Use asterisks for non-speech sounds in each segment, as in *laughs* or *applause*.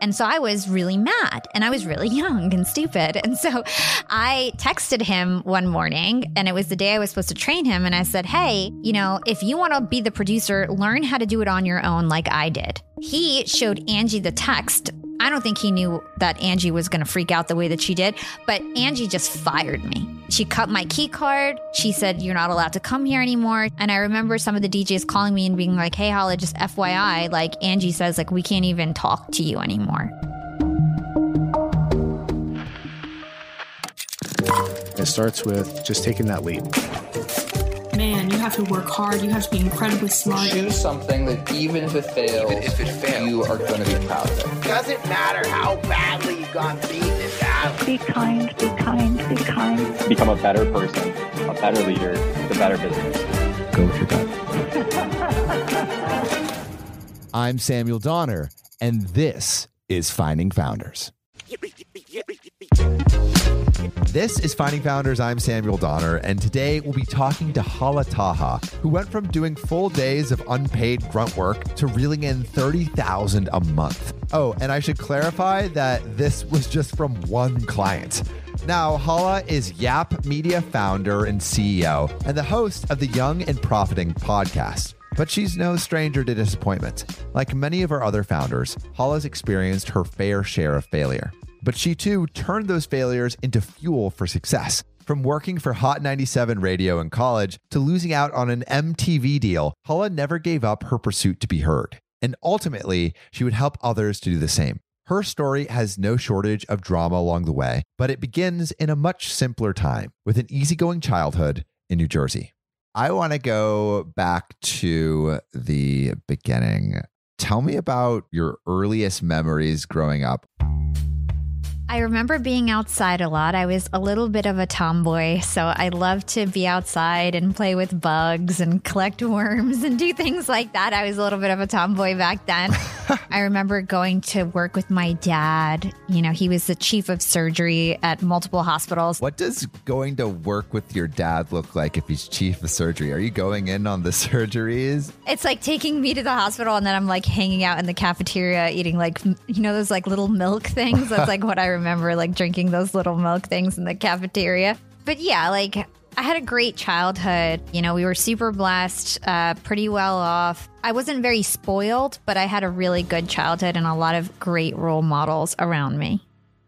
And so I was really mad and I was really *laughs* young and stupid. And so I texted him one morning and it was the day I was supposed to train him. And I said, Hey, you know, if you want to be the producer, learn how to do it on your own like I did. He showed Angie the text I don't think he knew that Angie was going to freak out the way that she did, but Angie just fired me. She cut my key card. She said, You're not allowed to come here anymore. And I remember some of the DJs calling me and being like, Hey, Hala, just FYI, like Angie says, like, we can't even talk to you anymore. It starts with just taking that leap have to work hard. You have to be incredibly smart. Choose something that even if it fails, even if it fails, you are going to be proud of it. Doesn't matter how badly you've gone beaten in battle. Be kind, be kind, be kind. Become a better person, a better leader, the better business. Go with your gut. I'm Samuel Donner, and this is Finding Founders. This is Finding Founders. I'm Samuel Donner, and today we'll be talking to Hala Taha, who went from doing full days of unpaid grunt work to reeling in 30,000 a month. Oh, and I should clarify that this was just from one client. Now, Hala is Yap Media founder and CEO, and the host of the Young and Profiting podcast. But she's no stranger to disappointment. Like many of our other founders, Hala's experienced her fair share of failure. But she too turned those failures into fuel for success. From working for Hot 97 radio in college to losing out on an MTV deal, Hala never gave up her pursuit to be heard. And ultimately, she would help others to do the same. Her story has no shortage of drama along the way, but it begins in a much simpler time with an easygoing childhood in New Jersey. I want to go back to the beginning. Tell me about your earliest memories growing up. I remember being outside a lot. I was a little bit of a tomboy, so I loved to be outside and play with bugs and collect worms and do things like that. I was a little bit of a tomboy back then. *laughs* I remember going to work with my dad. You know, he was the chief of surgery at multiple hospitals. What does going to work with your dad look like if he's chief of surgery? Are you going in on the *laughs* surgeries? It's like taking me to the hospital and then I'm like hanging out in the cafeteria eating like, you know, those like little milk things. That's like what I remember like drinking those little milk things in the cafeteria. But yeah, like I had a great childhood. You know, we were super blessed, uh, pretty well off. I wasn't very spoiled, but I had a really good childhood and a lot of great role models around me.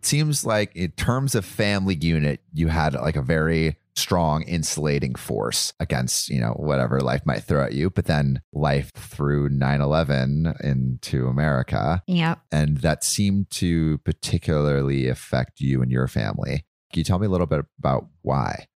Seems like in terms of family unit, you had like a very strong insulating force against you know whatever life might throw at you. But then life threw 9-11 into america. Yeah and that seemed to particularly affect you and your family. Can you tell me a little bit about why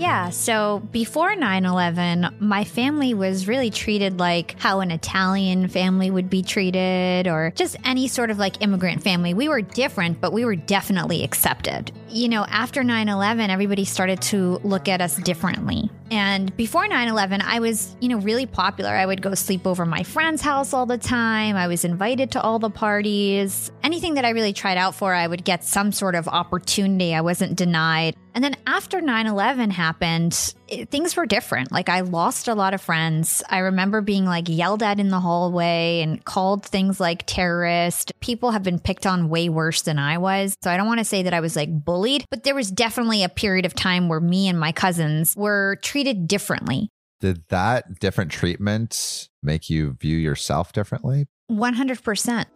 yeah. So before 9 11, my family was really treated like how an Italian family would be treated or just any sort of like immigrant family. We were different, but we were definitely accepted. You know, after 9 11, everybody started to look at us differently. And before 9 11, I was, you know, really popular. I would go sleep over my friend's house all the time. I was invited to all the parties. Anything that I really tried out for, I would get some sort of opportunity. I wasn't denied. And then after 9 11 happened, it, things were different. Like, I lost a lot of friends. I remember being like yelled at in the hallway and called things like terrorist. People have been picked on way worse than I was. So I don't want to say that I was like bullied, but there was definitely a period of time where me and my cousins were treated differently. Did that different treatment make you view yourself differently? 100%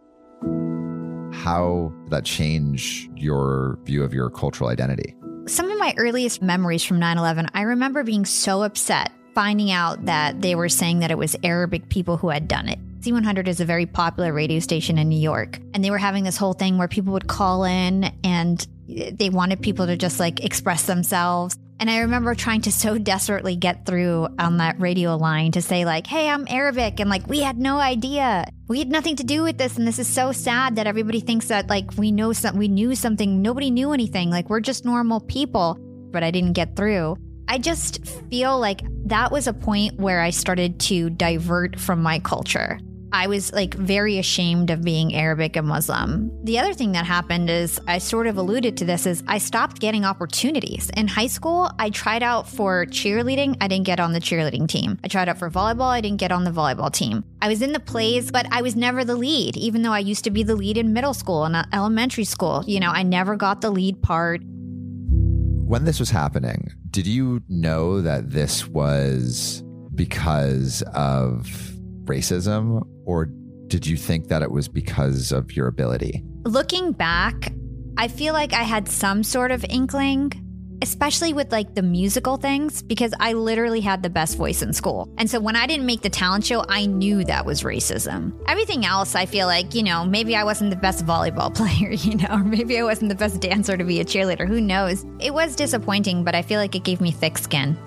how did that change your view of your cultural identity? Some of my earliest memories from 9 11, I remember being so upset finding out that they were saying that it was Arabic people who had done it. Z100 is a very popular radio station in New York, and they were having this whole thing where people would call in and they wanted people to just like express themselves. And I remember trying to so desperately get through on that radio line to say, like, hey, I'm Arabic. And like, we had no idea. We had nothing to do with this. And this is so sad that everybody thinks that like we know something, we knew something. Nobody knew anything. Like, we're just normal people. But I didn't get through. I just feel like that was a point where I started to divert from my culture. I was like very ashamed of being Arabic and Muslim. The other thing that happened is I sort of alluded to this is I stopped getting opportunities. In high school, I tried out for cheerleading. I didn't get on the cheerleading team. I tried out for volleyball. I didn't get on the volleyball team. I was in the plays, but I was never the lead, even though I used to be the lead in middle school and uh, elementary school. You know, I never got the lead part. When this was happening, did you know that this was because of racism, or did you think that it was because of your ability? Looking back, I feel like I had some sort of inkling, especially with like the musical things, because I literally had the best voice in school. And so when I didn't make the talent show, I knew that was racism. Everything else, I feel like, you know, maybe I wasn't the best volleyball *laughs* player, you know, or maybe I wasn't the best dancer to be a cheerleader. Who knows? It was disappointing, but I feel like it gave me thick skin.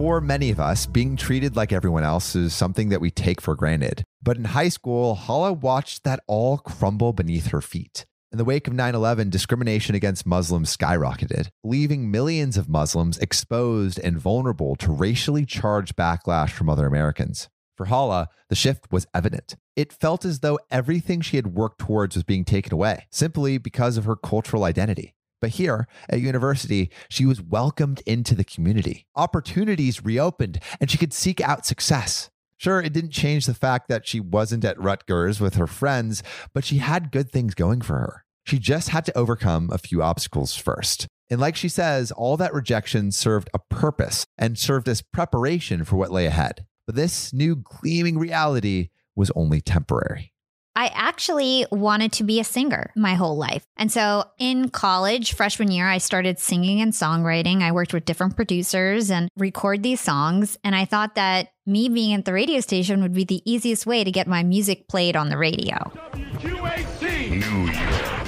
For many of us, being treated like everyone else is something that we take for granted. But in high school, Hala watched that all crumble beneath her feet. In the wake of 9 11, discrimination against Muslims skyrocketed, leaving millions of Muslims exposed and vulnerable to racially charged backlash from other Americans. For Hala, the shift was evident. It felt as though everything she had worked towards was being taken away, simply because of her cultural identity. But here at university, she was welcomed into the community. Opportunities reopened, and she could seek out success. Sure, it didn't change the fact that she wasn't at Rutgers with her friends, but she had good things going for her. She just had to overcome a few obstacles first. And like she says, all that rejection served a purpose and served as preparation for what lay ahead. But this new gleaming reality was only temporary. I actually wanted to be a singer my whole life. And so in college, freshman year, I started singing and songwriting. I worked with different producers and record these songs. And I thought that me being at the radio station would be the easiest way to get my music played on the radio. WQAC. New York.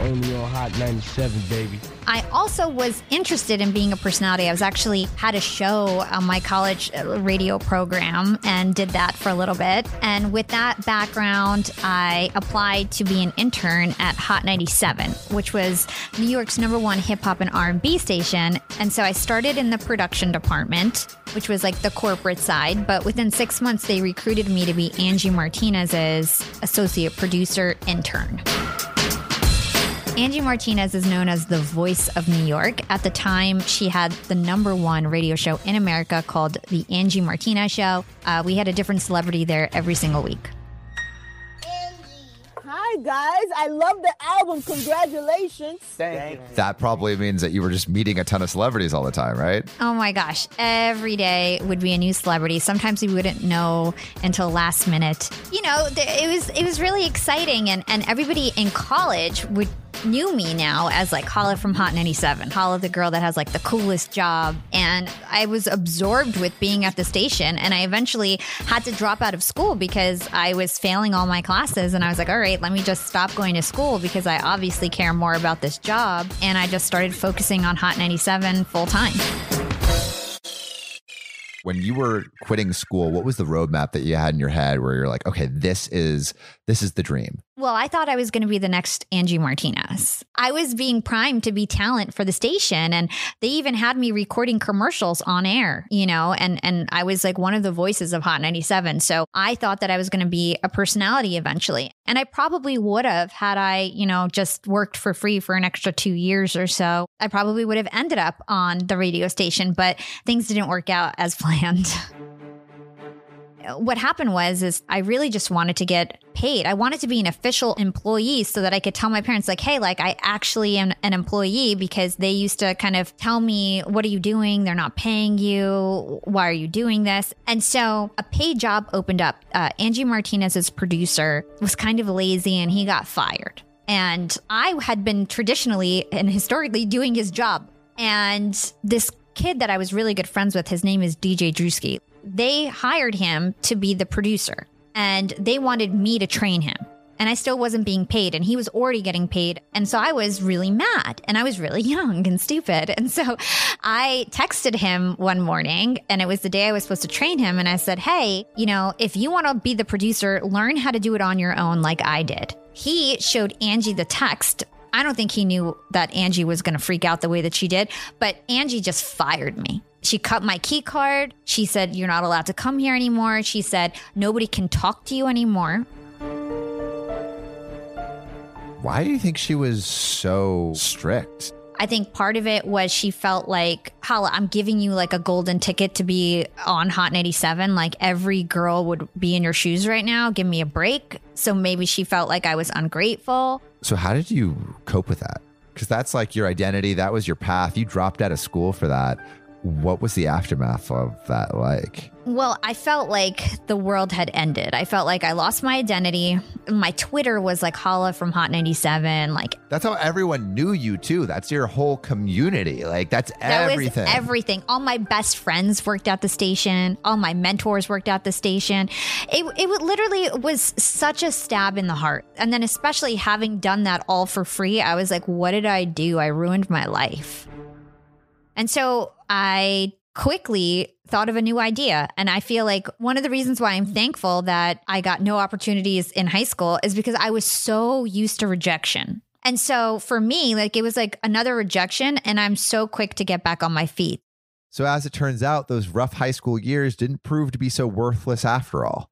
Only on Hot 97, baby. I also was interested in being a personality. I was actually had a show on my college uh, radio program and did that for a little bit. And with that background, I applied to be an intern at Hot 97, which was New York's number one hip hop and R&B station. And so I started in the production department, which was like the corporate side. But within six months, they recruited me to be Angie Martinez's associate producer intern. Angie Martinez is known as the voice of New York. At the time, she had the number one radio show in America called The Angie Martinez Show. Uh, we had a different celebrity there every single week. Hi, guys. I love the album. Congratulations. Thank you. That probably means that you were just meeting a ton of celebrities all the time, right? Oh my gosh. Every day would be a new celebrity. Sometimes we wouldn't know until last minute. You know, it was it was really exciting and and everybody in college would knew me now as like Hala from Hot 97, Hala, the girl that has like the coolest job. And I was absorbed with being at the station. And I eventually had to drop out of school because I was failing all my classes. And I was like, all right, let me just stop going to school because I obviously care more about this job. And I just started focusing on Hot 97 full time when you were quitting school, what was the roadmap that you had in your head where you're like, okay, this is this is the dream? Well, I thought I was going to be the next Angie Martinez. I was being primed to be talent for the station and they even had me recording commercials on air, you know, and and I was like one of the voices of Hot 97. So, I thought that I was going to be a personality eventually. And I probably would have had I, you know, just worked for free for an extra 2 years or so. I probably would have ended up on the radio station, but things didn't work out as *laughs* planned what happened was is I really just wanted to get paid. I wanted to be an official employee so that I could tell my parents like, "Hey, like I actually am an employee because they used to kind of tell me, "What are you doing? They're not paying you. Why are you doing this?" And so a paid job opened up. Uh, Angie Martinez's producer was kind of lazy and he got fired. And I had been traditionally and historically doing his job. And this kid that I was really good friends with, his name is DJ Drewski they hired him to be the producer and they wanted me to train him. And I still wasn't being paid, and he was already getting paid. And so I was really mad, and I was really *laughs* young and stupid. And so I texted him one morning, and it was the day I was supposed to train him. And I said, Hey, you know, if you want to be the producer, learn how to do it on your own, like I did he showed Angie the text. I don't think he knew that Angie was going to freak out the way that she did, but Angie just fired me. She cut my key card. She said, You're not allowed to come here anymore. She said, Nobody can talk to you anymore. Why do you think she was so strict? I think part of it was she felt like, Hala, I'm giving you like a golden ticket to be on Hot 97. Like every girl would be in your shoes right now. Give me a break. So maybe she felt like I was ungrateful. So, how did you cope with that? Because that's like your identity, that was your path. You dropped out of school for that. What was the aftermath of that like? Well, I felt like the world had ended. I felt like I lost my identity. My Twitter was like Hala from Hot 97. Like That's how everyone knew you too. That's your whole community. Like that's that everything. was everything. All my best friends worked at the station. All my mentors worked at the station. It it literally was such a stab in the heart. And then especially having done that all for free, I was like, what did I do? I ruined my life. And so I quickly thought of a new idea. And I feel like one of the reasons why I'm mm-hmm. thankful that I got no opportunities in high school is because I was so used to rejection. And so for me, like it was like another rejection, and I'm so quick to get back on my feet. So, as it turns out, those rough high school years didn't prove to be so worthless after all.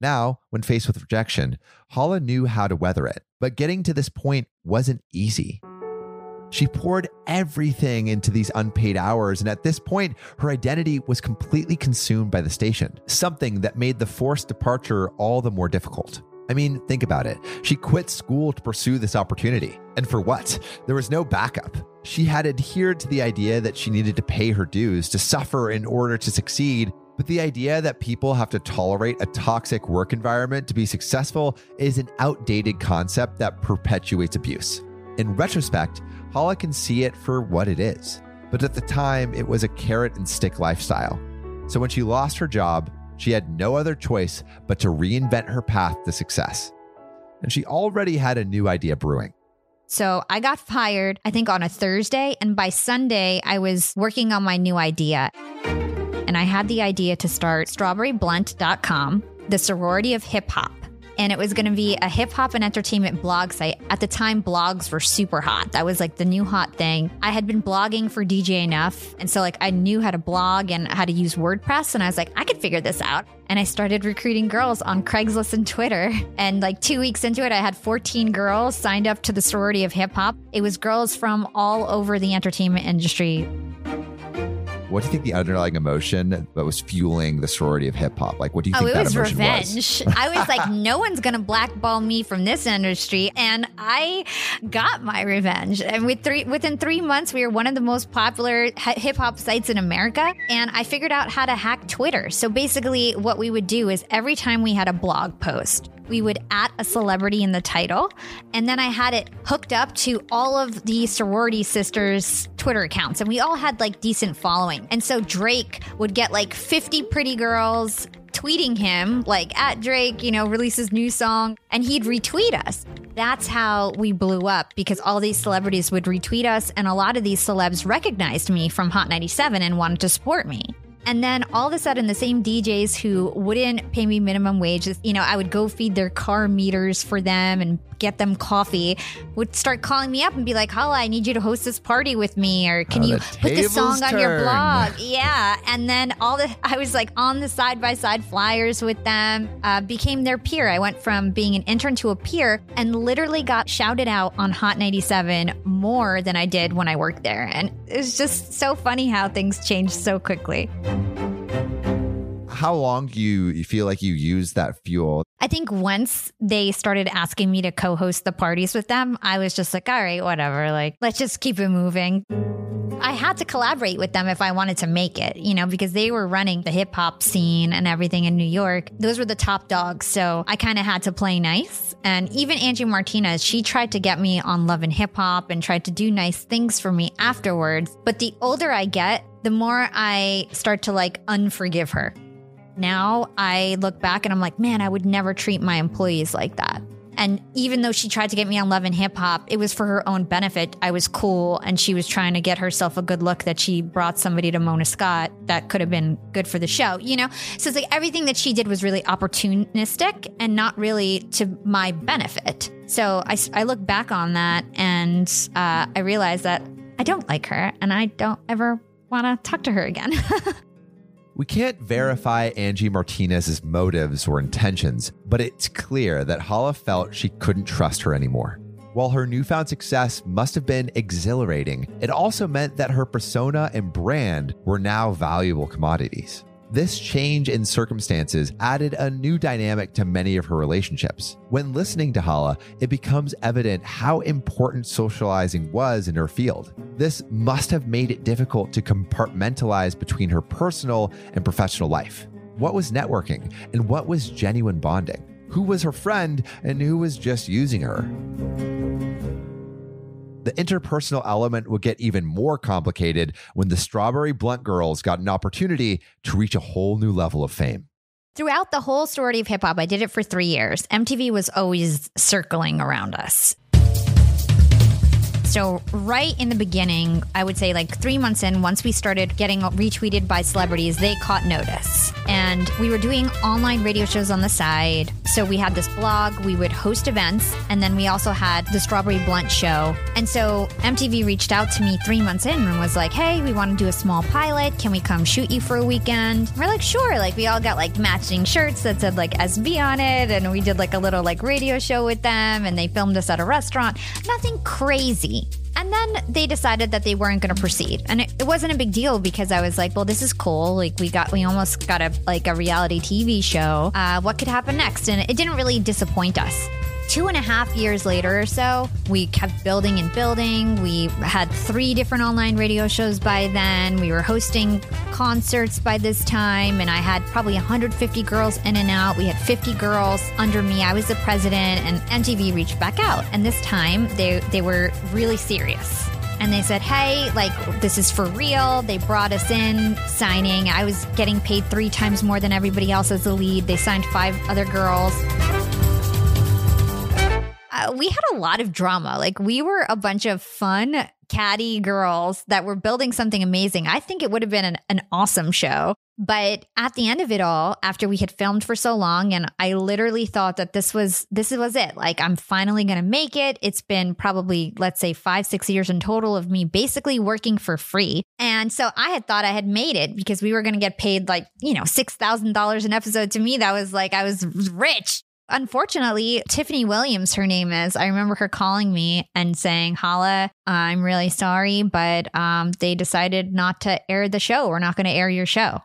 Now, when faced with rejection, Hala knew how to weather it, but getting to this point wasn't easy. She poured everything into these unpaid hours, and at this point, her identity was completely consumed by the station, something that made the forced departure all the more difficult. I mean, think about it. She quit school to pursue this opportunity. And for what? There was no backup. She had adhered to the idea that she needed to pay her dues, to suffer in order to succeed. But the idea that people have to tolerate a toxic work environment to be successful is an outdated concept that perpetuates abuse. In retrospect, Hala can see it for what it is. But at the time, it was a carrot and stick lifestyle. So when she lost her job, she had no other choice but to reinvent her path to success. And she already had a new idea brewing. So I got fired, I think on a Thursday. And by Sunday, I was working on my new idea. And I had the idea to start strawberryblunt.com, the sorority of hip hop. And it was going to be a hip hop and entertainment blog site. At the time, blogs were super hot. That was like the new hot thing. I had been blogging for DJ Envy. And so, like, I knew how to blog and how to use WordPress. And I was like, I could figure this out. And I started recruiting girls on Craigslist and Twitter. *laughs* And like two weeks into it, I had 14 girls signed up to the sorority of hip hop. It was girls from all over the entertainment industry. What do you think the underlying emotion that was fueling the sorority of hip hop? Like, what do you Oh, think it that was emotion revenge. was? I was like, *laughs* no one's going to blackball me from this industry. And I got my revenge. And with three, within three months, we were one of the most popular hip hop sites in America. And I figured out how to hack Twitter. So basically, what we would do is every time we had a blog post, we would at a celebrity in the title. And then I had it hooked up to all of the sorority sisters' Twitter accounts. And we all had like decent following. And so Drake would get like 50 pretty girls tweeting him, like at Drake, you know, releases new song, and he'd retweet us. That's how we blew up because all these celebrities would retweet us, and a lot of these celebs recognized me from Hot 97 and wanted to support me. And then all of a sudden, the same DJs who wouldn't pay me minimum wage, you know, I would go feed their car meters for them and get them coffee, would start calling me up and be like, Hala, I need you to host this party with me, or can Oh, you put this song tables on your blog? Yeah. And then all the, *laughs* I was like on the side by side flyers with them, uh, became their peer. I went from being an intern to a peer and literally got shouted out on Hot 97 more than I did when I worked there. And it was just so funny how things changed so quickly. How long do you, feel like you used that fuel? I think once they started asking me to co host the parties with them, I was just like, all right, whatever. Like, let's just keep it moving. I had to collaborate with them if I wanted to make it, you know, because they were running the hip hop scene and everything in New York. Those were the top dogs. So I kind of had to play nice. And even Angie Martinez, she tried to get me on Love and Hip Hop and tried to do nice things for me afterwards. But the older I get, the more I start to like unforgive her. Now I look back and I'm like, man, I would never treat my employees like that. And even though she tried to get me on Love and Hip Hop, it was for her own benefit. I was cool and she was trying to get herself a good look that she brought somebody to Mona Scott that could have been good for the show, you know? So it's like everything that she did was really opportunistic and not really to my benefit. So I look back on that and uh, I realize that I don't like her and I don't ever want to talk to her again. *laughs* We can't verify Angie Martinez's motives or intentions, but it's clear that Hala felt she couldn't trust her anymore. While her newfound success must have been exhilarating, it also meant that her persona and brand were now valuable commodities. This change in circumstances added a new dynamic to many of her relationships. When listening to Hala, it becomes evident how important socializing was in her field. This must have made it difficult to compartmentalize between her personal and professional life. What was networking and what was genuine bonding? Who was her friend and who was just using her? The interpersonal element would get even more complicated when the Strawberry Blunt Girls got an opportunity to reach a whole new level of fame. Throughout the whole story of hip hop, I did it for three years. MTV was always circling around us. So, right in the beginning, I would say like three months in, once we started getting retweeted by celebrities, they caught notice. And we were doing online radio shows on the side. So, we had this blog, we would host events, and then we also had the Strawberry Blunt show. And so, MTV reached out to me three months in and was like, hey, we want to do a small pilot. Can we come shoot you for a weekend? We're like, sure. Like, we all got like matching shirts that said like SB on it. And we did like a little like radio show with them, and they filmed us at a restaurant. Nothing crazy. And then they decided that they weren't going to proceed, and it, it wasn't a big deal because I was like, "Well, this is cool. Like, we got, we almost got a like a reality TV show. Uh, what could happen next?" And it didn't really disappoint us. Two and a half years later or so, we kept building and building. We had three different online radio shows by then. We were hosting concerts by this time, and I had probably 150 girls in and out. We had 50 girls under me. I was the president, and MTV reached back out. And this time, they they were really serious. And they said, hey, like, this is for real. They brought us in signing. I was getting paid three times more than everybody else as the lead. They signed five other girls we had a lot of drama. Like we were a bunch of fun, catty girls that were building something amazing. I think it would have been an, an awesome show. But at the end of it all, after we had filmed for so long, and I literally thought that this was this was it. Like I'm finally gonna make it. It's been probably, let's say, five, six years in total of me basically working for free. And so I had thought I had made it because we were gonna get paid like, you know, six thousand dollars an episode. To me, that was like I was rich. Unfortunately, Tiffany Williams, her name is. I remember her calling me and saying, Hala, I'm really sorry, but um, they decided not to air the show. We're not going to air your show.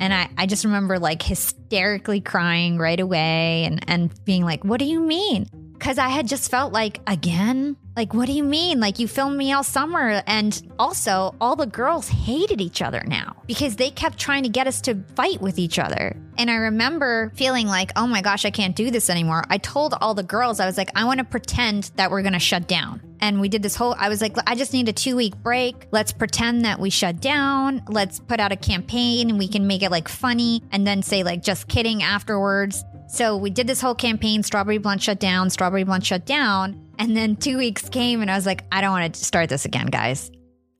And I, I just remember like hysterically crying right away and, and being like, What do you mean? Because I had just felt like, again, like, what do you mean? Like, you filmed me all summer. And also, all the girls hated each other now because they kept trying to get us to fight with each other. And I remember feeling like, oh my gosh, I can't do this anymore. I told all the girls, I was like, I want to pretend that we're going to shut down. And we did this whole, I was like, I just need a two week break. Let's pretend that we shut down. Let's put out a campaign and we can make it like funny and then say, like, just kidding afterwards. So we did this whole campaign Strawberry Blunt shut down, Strawberry Blunt shut down. And then two weeks came and I was like, I don't want to start this again, guys.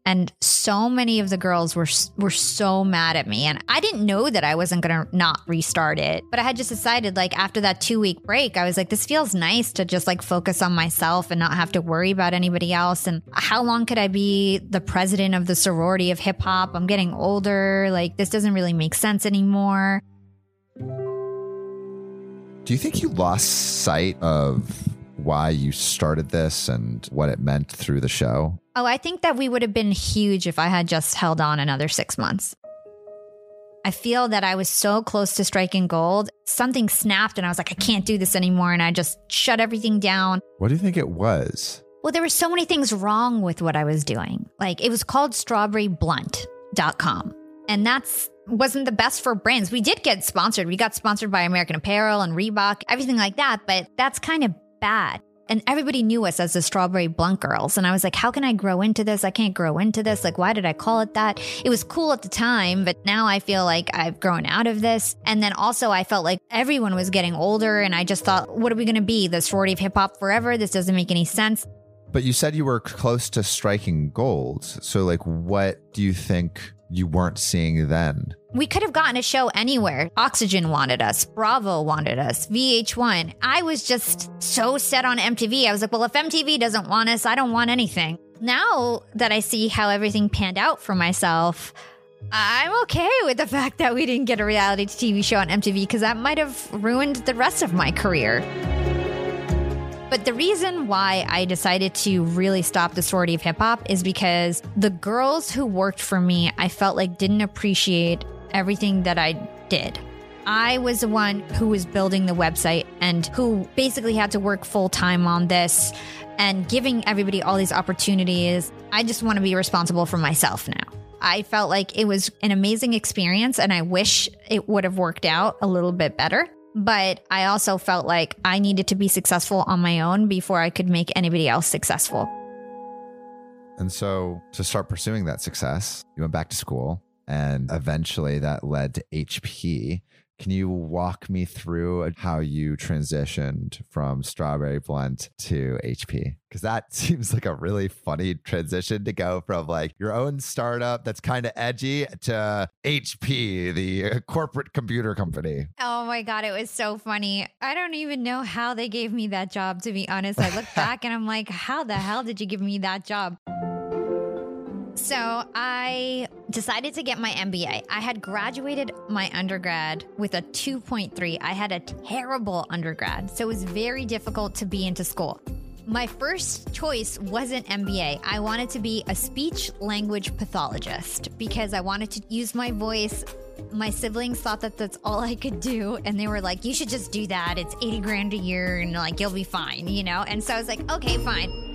And so many of the girls were were so mad at me, and I didn't know that I wasn't gonna not restart it. But I had just decided, like after that two week break, I was like, this feels nice to just like focus on myself and not have to worry about anybody else. And how long could I be the president of the sorority of hip hop? I'm getting older. Like this doesn't really make sense anymore. Do you think you lost sight of why you started this and what it meant through the show? Oh, I think that we would have been huge if I had just held on another six months. I feel that I was so close to striking gold. Something snapped and I was like, I can't do this anymore. And I just shut everything down. What do you think it was? Well, there were so many things wrong with what I was doing. Like it was called strawberryblunt.com. And that's wasn't the best for brands. We did get sponsored. We got sponsored by American Apparel and Reebok, everything like that, but that's kind of bad. And everybody knew us as the Strawberry Blunt Girls. And I was like, how can I grow into this? I can't grow into this. Like, why did I call it that? It was cool at the time, but now I feel like I've grown out of this. And then also, I felt like everyone was getting older. And I just thought, what are we going to be? The sorority of hip hop forever? This doesn't make any sense. But you said you were close to striking gold. So, like, what do you think you weren't seeing then? We could have gotten a show anywhere. Oxygen wanted us, Bravo wanted us, VH1. I was just so set on MTV. I was like, well, if MTV doesn't want us, I don't want anything. Now that I see how everything panned out for myself, I'm okay with the fact that we didn't get a reality TV show on MTV because that might have ruined the rest of my career. But the reason why I decided to really stop the sorority of hip hop is because the girls who worked for me, I felt like didn't appreciate everything that I did. I was the one who was building the website and who basically had to work full time on this and giving everybody all these opportunities. I just want to be responsible for myself now. I felt like it was an amazing experience and I wish it would have worked out a little bit better. But I also felt like I needed to be successful on my own before I could make anybody else successful. And so to start pursuing that success, you went back to school and eventually that led to HP. Can you walk me through how you transitioned from Strawberry Blunt to HP? Because that *laughs* seems like a really funny transition to go from like your own startup that's kind of edgy to HP, the corporate computer company. Oh my God, it was so funny. I don't even know how they gave me that job, to be honest. I look *laughs* back and I'm like, how the hell did you give me that job? So I decided to get my MBA. I had graduated my undergrad with a 2.3. I had a terrible undergrad, so it was very difficult to be into school. My first choice wasn't MBA. I wanted to be a speech language pathologist because I wanted to use my voice. My siblings thought that that's all I could do. And they were like, you should just do that. It's 80 grand a year and like, you'll be fine, you know? And so I was like, okay, fine.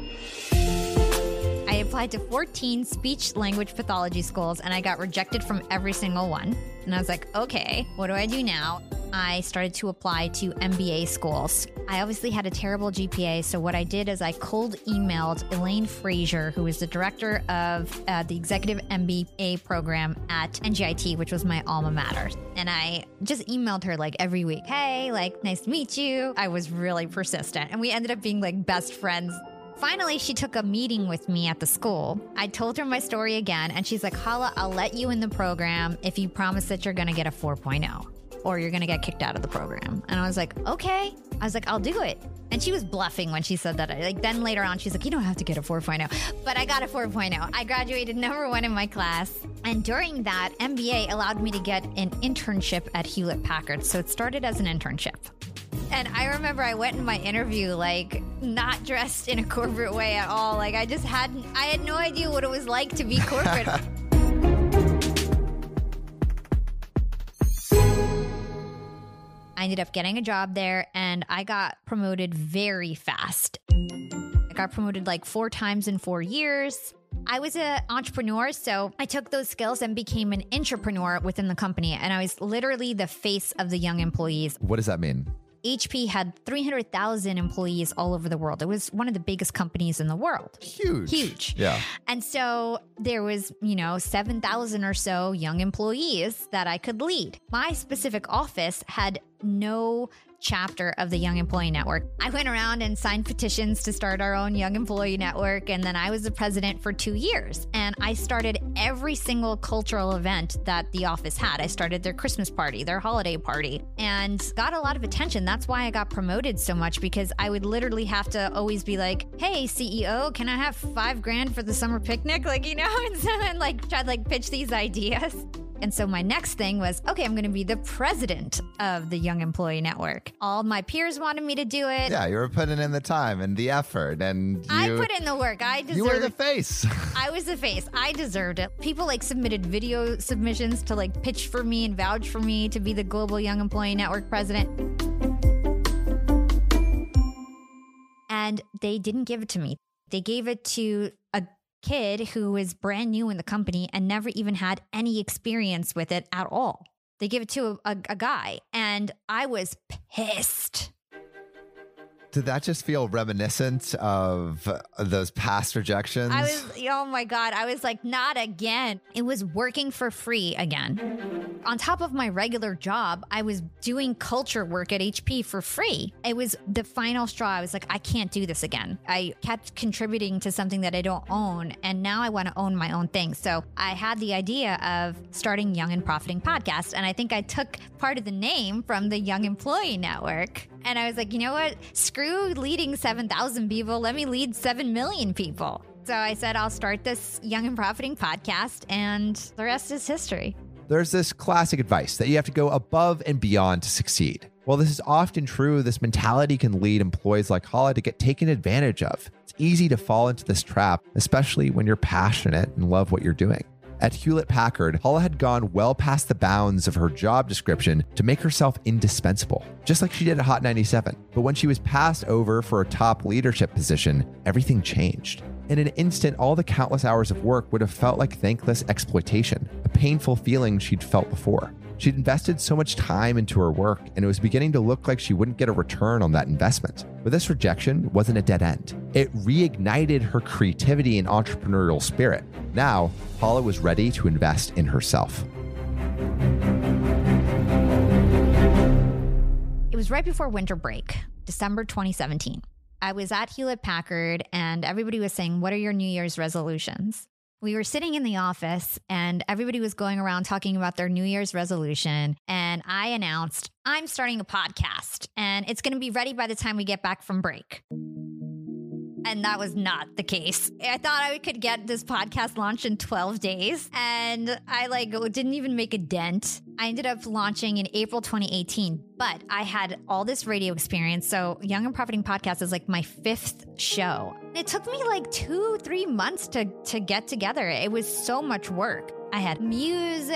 Applied to 14 speech language pathology schools and I got rejected from every single one. And I was like, okay, what do I do now? I started to apply to MBA schools. I obviously had a terrible GPA, so what I did is I cold emailed Elaine Frazier, who is the director of uh, the executive MBA program at NJIT, which was my alma mater. And I just emailed her like every week, hey, like, nice to meet you. I was really persistent. And we ended up being like best friends Finally, she took a meeting with me at the school. I told her my story again, and she's like, Hala, I'll let you in the program if you promise that you're going to get a 4.0 or you're going to get kicked out of the program. And I was like, okay. I was like, I'll do it. And she was bluffing when she said that. Like, then later on, she's like, you don't have to get a 4.0. But I got a 4.0. I graduated number one in my class. And during that, MBA allowed me to get an internship at Hewlett Packard. So it started as an internship. And I remember I went in my interview like not dressed in a corporate way at all. Like I just hadn't I had no idea what it was like to be corporate. *laughs* I ended up getting a job there and I got promoted very fast. I got promoted like 4 times in 4 years. I was an entrepreneur, so I took those skills and became an entrepreneur within the company. And I was literally the face of the young employees. What does that mean? HP had 300,000 employees all over the world. It was one of the biggest companies in the world. Huge. Huge. Yeah. And so there was, you know, 7,000 or so young employees that I could lead. My specific office had no chapter of the Young Employee Network. I went around and signed petitions to start our own Young Employee Network, and then I was the president for two years. And I started every single cultural event that the office had. I started their Christmas party, their holiday party, and got a lot of attention. That's why I got promoted so much because I would literally have to always be like, "Hey, CEO, can I have five grand for the summer picnic?" Like you know, *laughs* and then like try to like pitch these ideas. And so my next thing was, okay, I'm going to be the president of the Young Employee Network. All my peers wanted me to do it. Yeah, you were putting in the time and the effort, and you, I put in the work. I deserved. It. You were the face. *laughs* I was the face. I deserved it. People like submitted video submissions to like pitch for me and vouch for me to be the Global Young Employee Network president. And they didn't give it to me. They gave it to a kid who is brand new in the company and never even had any experience with it at all. They give it to a, a, a guy, and I was pissed. Did that just feel reminiscent of those past rejections? I was, oh my God, I was like, not again. It was working for free again. On top of my regular job, I was doing culture work at HP for free. It was the final straw. I was like, I can't do this again. I kept contributing to something that I don't own, and now I want to own my own thing. So I had the idea of starting Young and Profiting Podcast, and I think I took part of the name from the Young Employee Network. And I was like, you know what? Screw leading 7,000 people. Let me lead 7 million people. So I said, I'll start this Young and Profiting podcast, and the rest is history. There's this classic advice that you have to go above and beyond to succeed. While this is often true, this mentality can lead employees like Hala to get taken advantage of. It's easy to fall into this trap, especially when you're passionate and love what you're doing. At Hewlett Packard, Hala had gone well past the bounds of her job description to make herself indispensable, just like she did at Hot 97. But when she was passed over for a top leadership position, everything changed. In an instant, all the countless hours of work would have felt like thankless exploitation, a painful feeling she'd felt before. She'd invested so much time into her work, and it was beginning to look like she wouldn't get a return on that investment. But this rejection wasn't a dead end. It reignited her creativity and entrepreneurial spirit. Now, Hala was ready to invest in herself. It was right before winter break, December 2017. I was at Hewlett Packard and everybody was saying, What are your New Year's resolutions? We were sitting in the office and everybody was going around talking about their New Year's resolution. And I announced, I'm starting a podcast and it's going to be ready by the time we get back from break. And that was not the case. I thought I could get this podcast launched in 12 days and I like didn't even make a dent. I ended up launching in April 2018, but I had all this radio experience. So Young and Profiting Podcast is like my fifth show. It took me like two, three months to, to get together. It was so much work. I had music.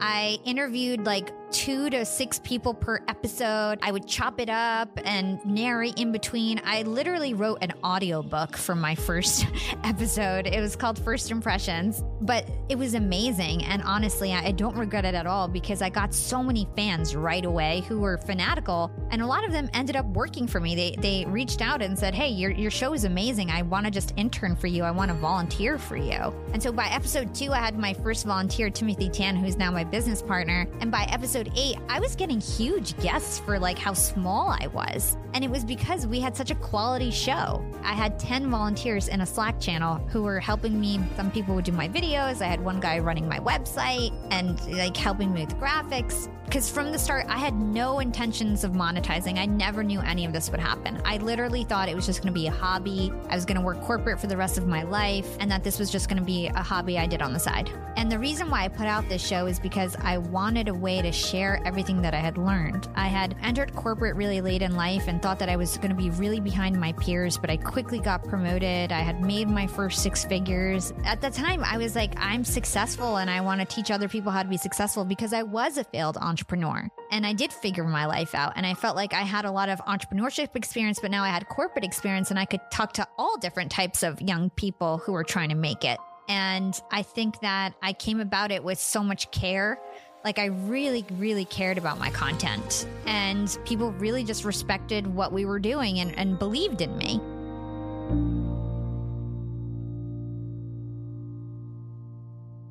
I interviewed like two to six people per episode. I would chop it up and narrate in between. I literally wrote an audiobook for my first *laughs* episode. It was called First Impressions, but it was amazing. And honestly, I don't regret it at all because I got so many fans right away who were fanatical. And a lot of them ended up working for me. They, they reached out and said, Hey, your, your show is amazing. I want to just intern for you. I want to volunteer for you. And so by episode two, I had my first volunteer, Timothy Tan, who's now my business partner. And by episode eight, I was getting huge guests for like how small I was. And it was because we had such a quality show. I had 10 volunteers in a Slack channel who were helping me. Some people would do my videos. I had one guy running my website and like helping me with graphics. Because from the start, I had no intentions of monetizing. I never knew any of this would happen. I literally thought it was just going to be a hobby. I was going to work corporate for the rest of my life, and that this was just going to be a hobby I did on the side. And the reason why I put out this show is because I wanted a way to share everything that I had learned. I had entered corporate really late in life and thought that I was going to be really behind my peers, but I quickly got promoted. I had made my first six figures. At the time, I was like, I'm successful and I want to teach other people how to be successful because I was a failed entrepreneur. And I did figure my life out. And I felt like I had a lot of entrepreneurship experience, but now I had corporate experience and I could talk to all different types of young people who were trying to make it. And I think that I came about it with so much care. Like, I really, really cared about my content. And people really just respected what we were doing and, and believed in me.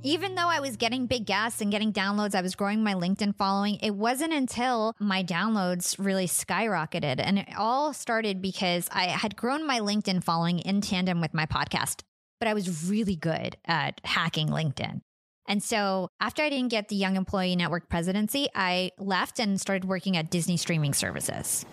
even though I was getting big guests and getting downloads, I was growing my LinkedIn following. It wasn't until my downloads really skyrocketed. And it all started because I had grown my LinkedIn following in tandem with my podcast, but I was really good at hacking LinkedIn. And so after I didn't get the Young Employee Network presidency, I left and started working at Disney streaming services.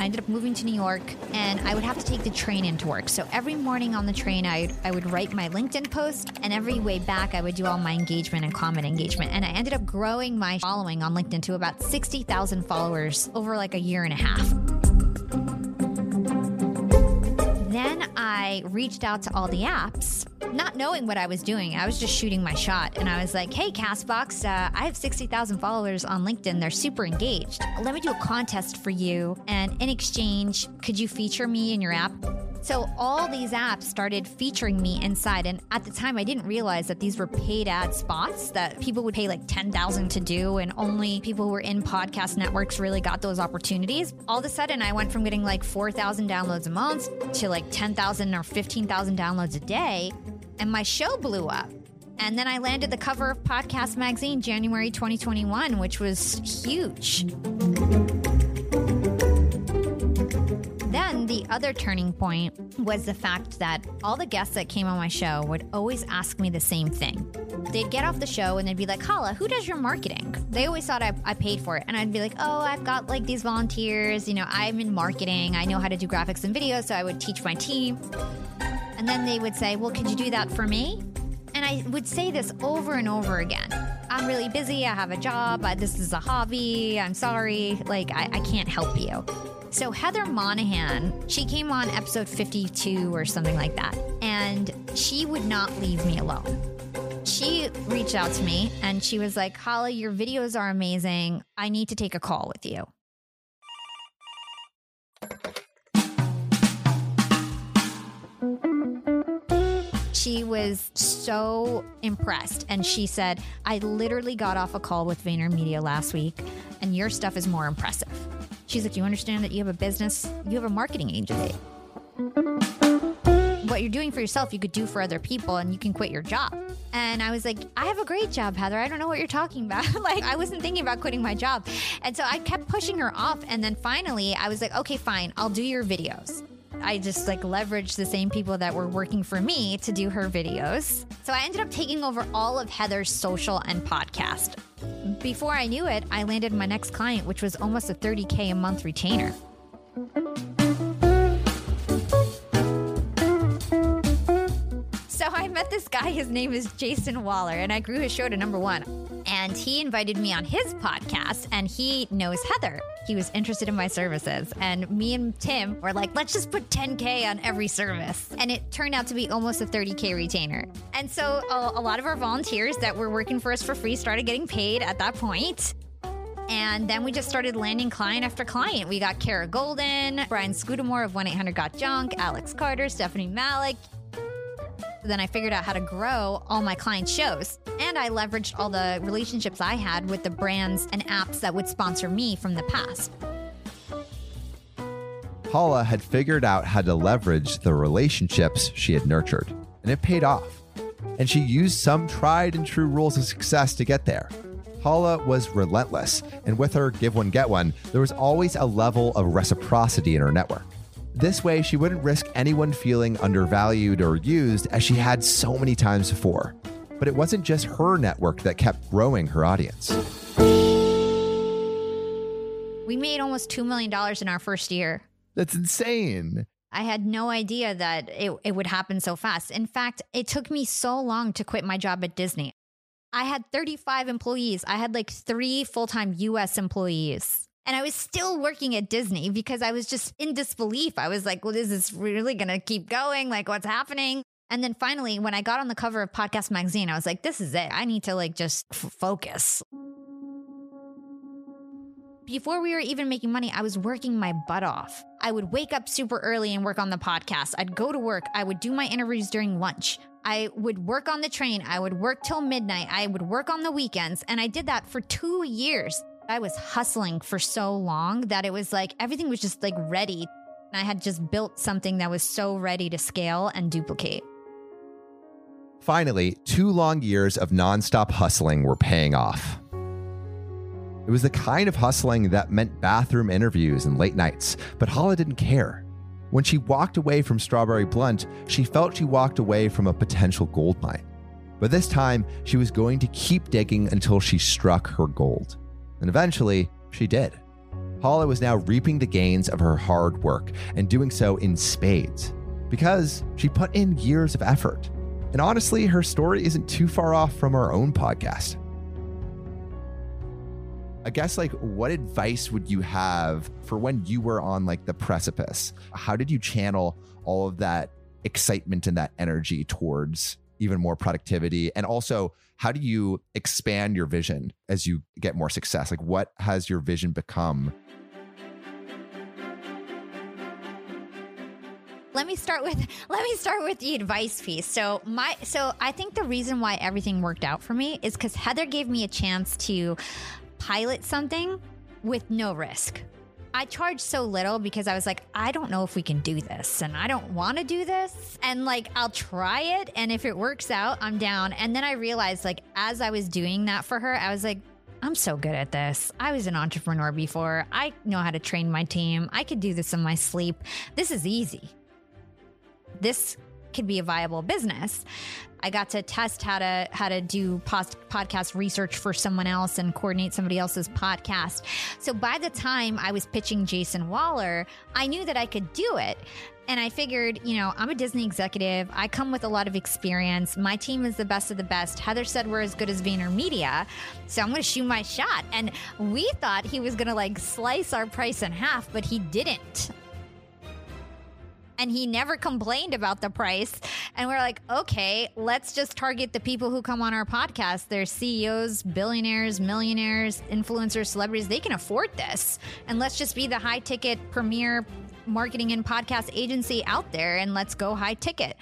I ended up moving to New York and I would have to take the train into work. So every morning on the train, I, I would write my LinkedIn post, and every way back, I would do all my engagement and comment engagement. And I ended up growing my following on LinkedIn to about 60,000 followers over like a year and a half. Then I reached out to all the apps, not knowing what I was doing. I was just shooting my shot. And I was like, hey, Castbox, uh, I have 60,000 followers on LinkedIn. They're super engaged. Let me do a contest for you. And in exchange, could you feature me in your app? So all these apps started featuring me inside. And at the time, I didn't realize that these were paid ad spots that people would pay like 10,000 to do. And only people who were in podcast networks really got those opportunities. All of a sudden, I went from getting like 4,000 downloads a month to like 10,000 or 15,000 downloads a day. And my show blew up. And then I landed the cover of Podcast Magazine January 2021, which was huge. The other turning point was the fact that all the guests that came on my show would always ask me the same thing. They'd get off the show and they'd be like, Hala, who does your marketing? They always thought I, I paid for it. And I'd be like, oh, I've got like these volunteers. You know, I'm in marketing. I know how to do graphics and videos. So I would teach my team. And then they would say, well, could you do that for me? And I would say this over and over again. I'm really busy. I have a job. I, this is a hobby. I'm sorry. Like, I, I can't help you. So, Heather Monahan, she came on episode 52 or something like that, and she would not leave me alone. She reached out to me and she was like, Hala, your videos are amazing. I need to take a call with you. She was so impressed. And she said, I literally got off a call with VaynerMedia last week, and your stuff is more impressive. She's like, You understand that you have a business, you have a marketing agency. What you're doing for yourself, you could do for other people, and you can quit your job. And I was like, I have a great job, Heather. I don't know what you're talking about. *laughs* like, I wasn't thinking about quitting my job. And so I kept pushing her off. And then finally, I was like, okay, fine, I'll do your videos. I just like leveraged the same people that were working for me to do her videos. So I ended up taking over all of Heather's social and podcast. Before I knew it, I landed my next client, which was almost a 30K a month retainer. Guy, his name is Jason Waller, and I grew his show to number one. And he invited me on his podcast, and he knows Heather. He was interested in my services. And me and Tim were like, let's just put 10K on every service. And it turned out to be almost a 30K retainer. And so a, a lot of our volunteers that were working for us for free started getting paid at that point. And then we just started landing client after client. We got Kara Goldin, Brian Scudamore of 1 800 Got Junk, Alex Carter, Stephanie Malik, then I figured out how to grow all my client shows. And I leveraged all the relationships I had with the brands and apps that would sponsor me from the past. Hala had figured out how to leverage the relationships she had nurtured, and it paid off. And she used some tried and true rules of success to get there. Hala was relentless, and with her give one, get one, there was always a level of reciprocity in her network. This way, she wouldn't risk anyone feeling undervalued or used as she had so many times before. But it wasn't just her network that kept growing her audience. We made almost $2 million in our first year. That's insane. I had no idea that it, it would happen so fast. In fact, it took me so long to quit my job at Disney. I had 35 employees, I had like three full time US employees. And I was still working at Disney because I was just in disbelief. I was like, well, is this really going to keep going? Like, what's happening? And then finally, when I got on the cover of Podcast Magazine, I was like, this is it. I need to like just f- focus. Before we were even making money, I was working my butt off. I would wake up super early and work on the podcast. I'd go to work. I would do my interviews during lunch. I would work on the train. I would work till midnight. I would work on the weekends. And I did that for two years. I was hustling for so long that it was like everything was just like ready. I had just built something that was so ready to scale and duplicate. Finally, two long years of nonstop hustling were paying off. It was the kind of hustling that meant bathroom interviews and late nights, but Hala didn't care. When she walked away from Strawberry Blunt, she felt she walked away from a potential gold mine. But this time, she was going to keep digging until she struck her gold. And eventually, she did. Hala was now reaping the gains of her hard work and doing so in spades because she put in years of effort. And honestly, her story isn't too far off from our own podcast. I guess like what advice would you have for when you were on like the precipice? How did you channel all of that excitement and that energy towards even more productivity? And also, how do you expand your vision as you get more success? Like, what has your vision become? let me start with *laughs* let me start with the advice piece. So my so I think the reason why everything worked out for me is because Heather gave me a chance to pilot something with no risk. I charged so little because I was like, I don't know if we can do this and I don't want to do this. And like, I'll try it. And if it works out, I'm down. And then I realized, like, as I was doing that for her, I was like, I'm so good at this. I was an entrepreneur before. I know how to train my team. I could do this in my sleep. This is easy. This could be a viable business. I got to test how to how to do post, podcast research for someone else and coordinate somebody else's podcast. So by the time I was pitching Jason Waller, I knew that I could do it. And I figured, you know, I'm a Disney executive. I come with a lot of experience. My team is the best of the best. Heather said we're as good as VaynerMedia. So I'm going to shoot my shot. And we thought he was going to like slice our price in half, but he didn't and he never complained about the price. And we're like, okay, let's just target the people who come on our podcast. They're CEOs, billionaires, millionaires, influencers, celebrities. They can afford this. And let's just be the high ticket premier marketing and podcast agency out there and let's go high ticket.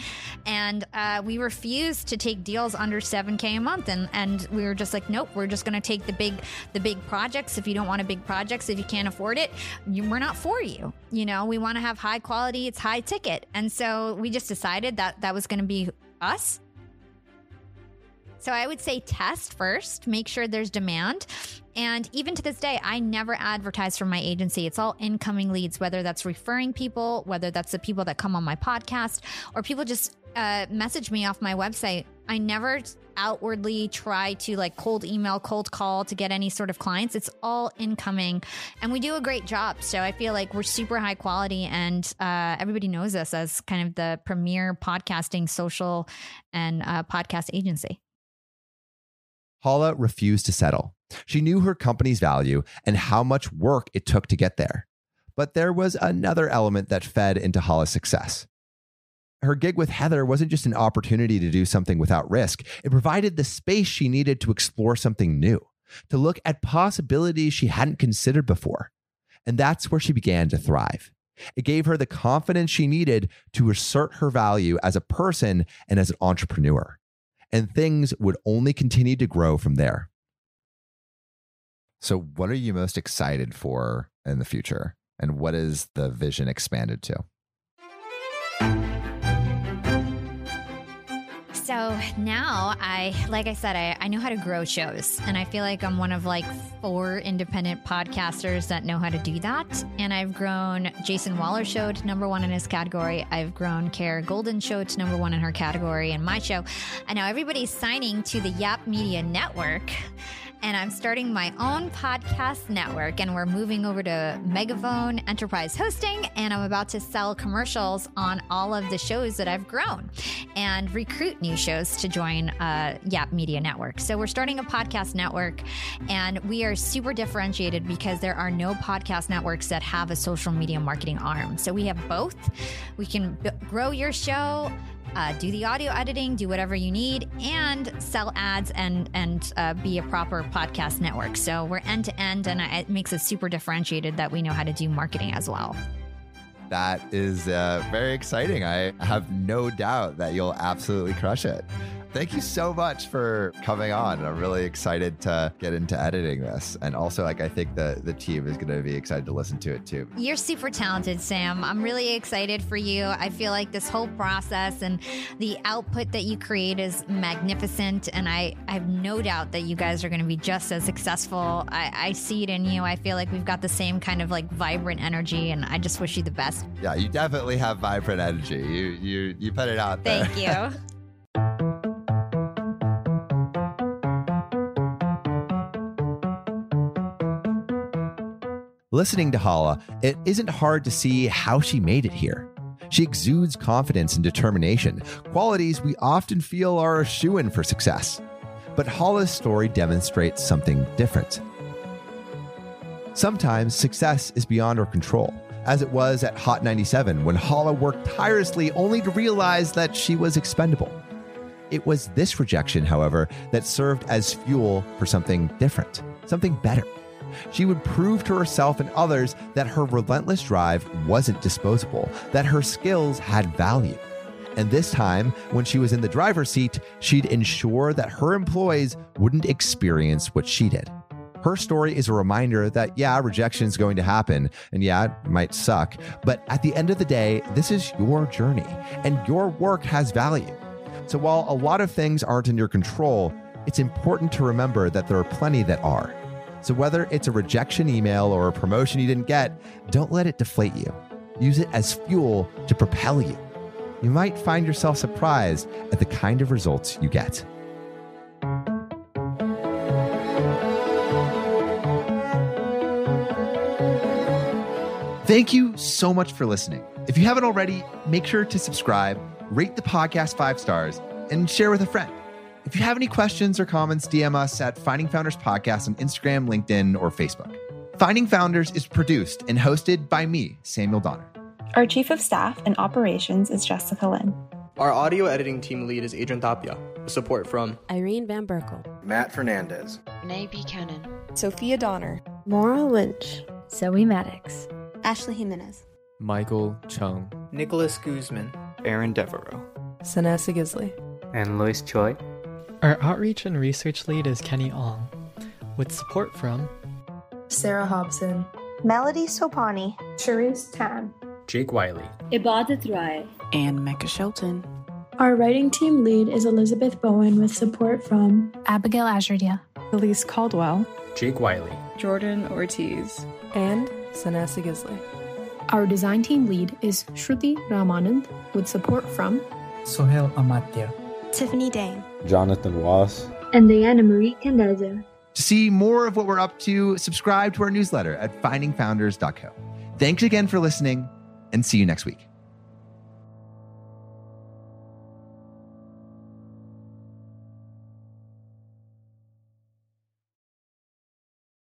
And uh, we refused to take deals under 7K a month. And, and we were just like, nope, we're just going to take the big, the big projects. If you don't want a big projects, if you can't afford it, you, we're not for you. You know, we want to have high quality. It's high ticket. And so we just decided that that was going to be us. So I would say test first, make sure there's demand. And even to this day, I never advertise from my agency. It's all incoming leads, whether that's referring people, whether that's the people that come on my podcast, or people just uh, message me off my website. I never outwardly try to like cold email, cold call to get any sort of clients. It's all incoming, and we do a great job. So I feel like we're super high quality, and uh, everybody knows us as kind of the premier podcasting, social, and uh, podcast agency. Hala refused to settle. She knew her company's value and how much work it took to get there. But there was another element that fed into Hala's success. Her gig with Heather wasn't just an opportunity to do something without risk, it provided the space she needed to explore something new, to look at possibilities she hadn't considered before. And that's where she began to thrive. It gave her the confidence she needed to assert her value as a person and as an entrepreneur. And things would only continue to grow from there. So, what are you most excited for in the future? And what is the vision expanded to? So now I, like I said, I, I know how to grow shows. And I feel like I'm one of like four independent podcasters that know how to do that. And I've grown Jason Waller show to number one in his category. I've grown Kara Goldin show to number one in her category and my show. And now everybody's signing to the Yap Media Network and I'm starting my own podcast network. And we're moving over to Megaphone Enterprise Hosting, and I'm about to sell commercials on all of the shows that I've grown and recruit new shows to join uh, Yap Media Network. So we're starting a podcast network, and we are super differentiated because there are no podcast networks that have a social media marketing arm. So we have both. We can b- grow your show uh, do the audio editing, do whatever you need, and sell ads and and uh, be a proper podcast network. So we're end to end, and it makes us super differentiated that we know how to do marketing as well. That is uh, very exciting. I have no doubt that you'll absolutely crush it. Thank you so much for coming on. I'm really excited to get into editing this. And also, like, I think the, the team is going to be excited to listen to it too. You're super talented, Sam. I'm really excited for you. I feel like this whole process and the output that you create is magnificent. And I, I have no doubt that you guys are going to be just as successful. I, I see it in you. I feel like we've got the same kind of like vibrant energy. And I just wish you the best. Yeah, you definitely have vibrant energy. You, you, you put it out there. Thank you. *laughs* Listening to Hala, it isn't hard to see how she made it here. She exudes confidence and determination, qualities we often feel are a shoe in for success. But Hala's story demonstrates something different. Sometimes success is beyond our control, as it was at Hot 97 when Hala worked tirelessly only to realize that she was expendable. It was this rejection, however, that served as fuel for something different, something better. She would prove to herself and others that her relentless drive wasn't disposable, that her skills had value. And this time, when she was in the driver's seat, she'd ensure that her employees wouldn't experience what she did. Her story is a reminder that, yeah, rejection is going to happen, and yeah, it might suck. But at the end of the day, this is your journey, and your work has value. So while a lot of things aren't in your control, it's important to remember that there are plenty that are. So whether it's a rejection email or a promotion you didn't get, don't let it deflate you. Use it as fuel to propel you. You might find yourself surprised at the kind of results you get. Thank you so much for listening. If you haven't already, make sure to subscribe, rate the podcast five stars, and share with a friend. If you have any questions or comments, DM us at Finding Founders Podcast on Instagram, LinkedIn, or Facebook. Finding Founders is produced and hosted by me, Samuel Donner. Our Chief of Staff and Operations is Jessica Lynn. Our audio editing team lead is Adrian Tapia, with support from Irene Van Berkel, Matt Fernandez, Renee Buchanan, Sophia Donner, Maura Lynch, Zoe Maddox, Ashley Jimenez, Michael Chung, Nicholas Guzman, Aaron Devereaux, Sanessa Gisley, and Lois Choi. Our outreach and research lead is Kenny Ong, with support from Sarah Hobson, Melody Sopani, Cherise Tan, Jake Wiley, Ibadat Rai, and Mecca Shelton. Our writing team lead is Elizabeth Bowen with support from Abigail Azurdia, Elise Caldwell, Jake Wiley, Jordan Ortiz, and Sanessa Gisley. Our design team lead is Shruti Ramanand with support from Sohel Amatya, Tiffany Dang, Jonathan Wass, and Diana Marie Candezo. To see more of what we're up to, subscribe to our newsletter at findingfounders.co. Thanks again for listening and see you next week.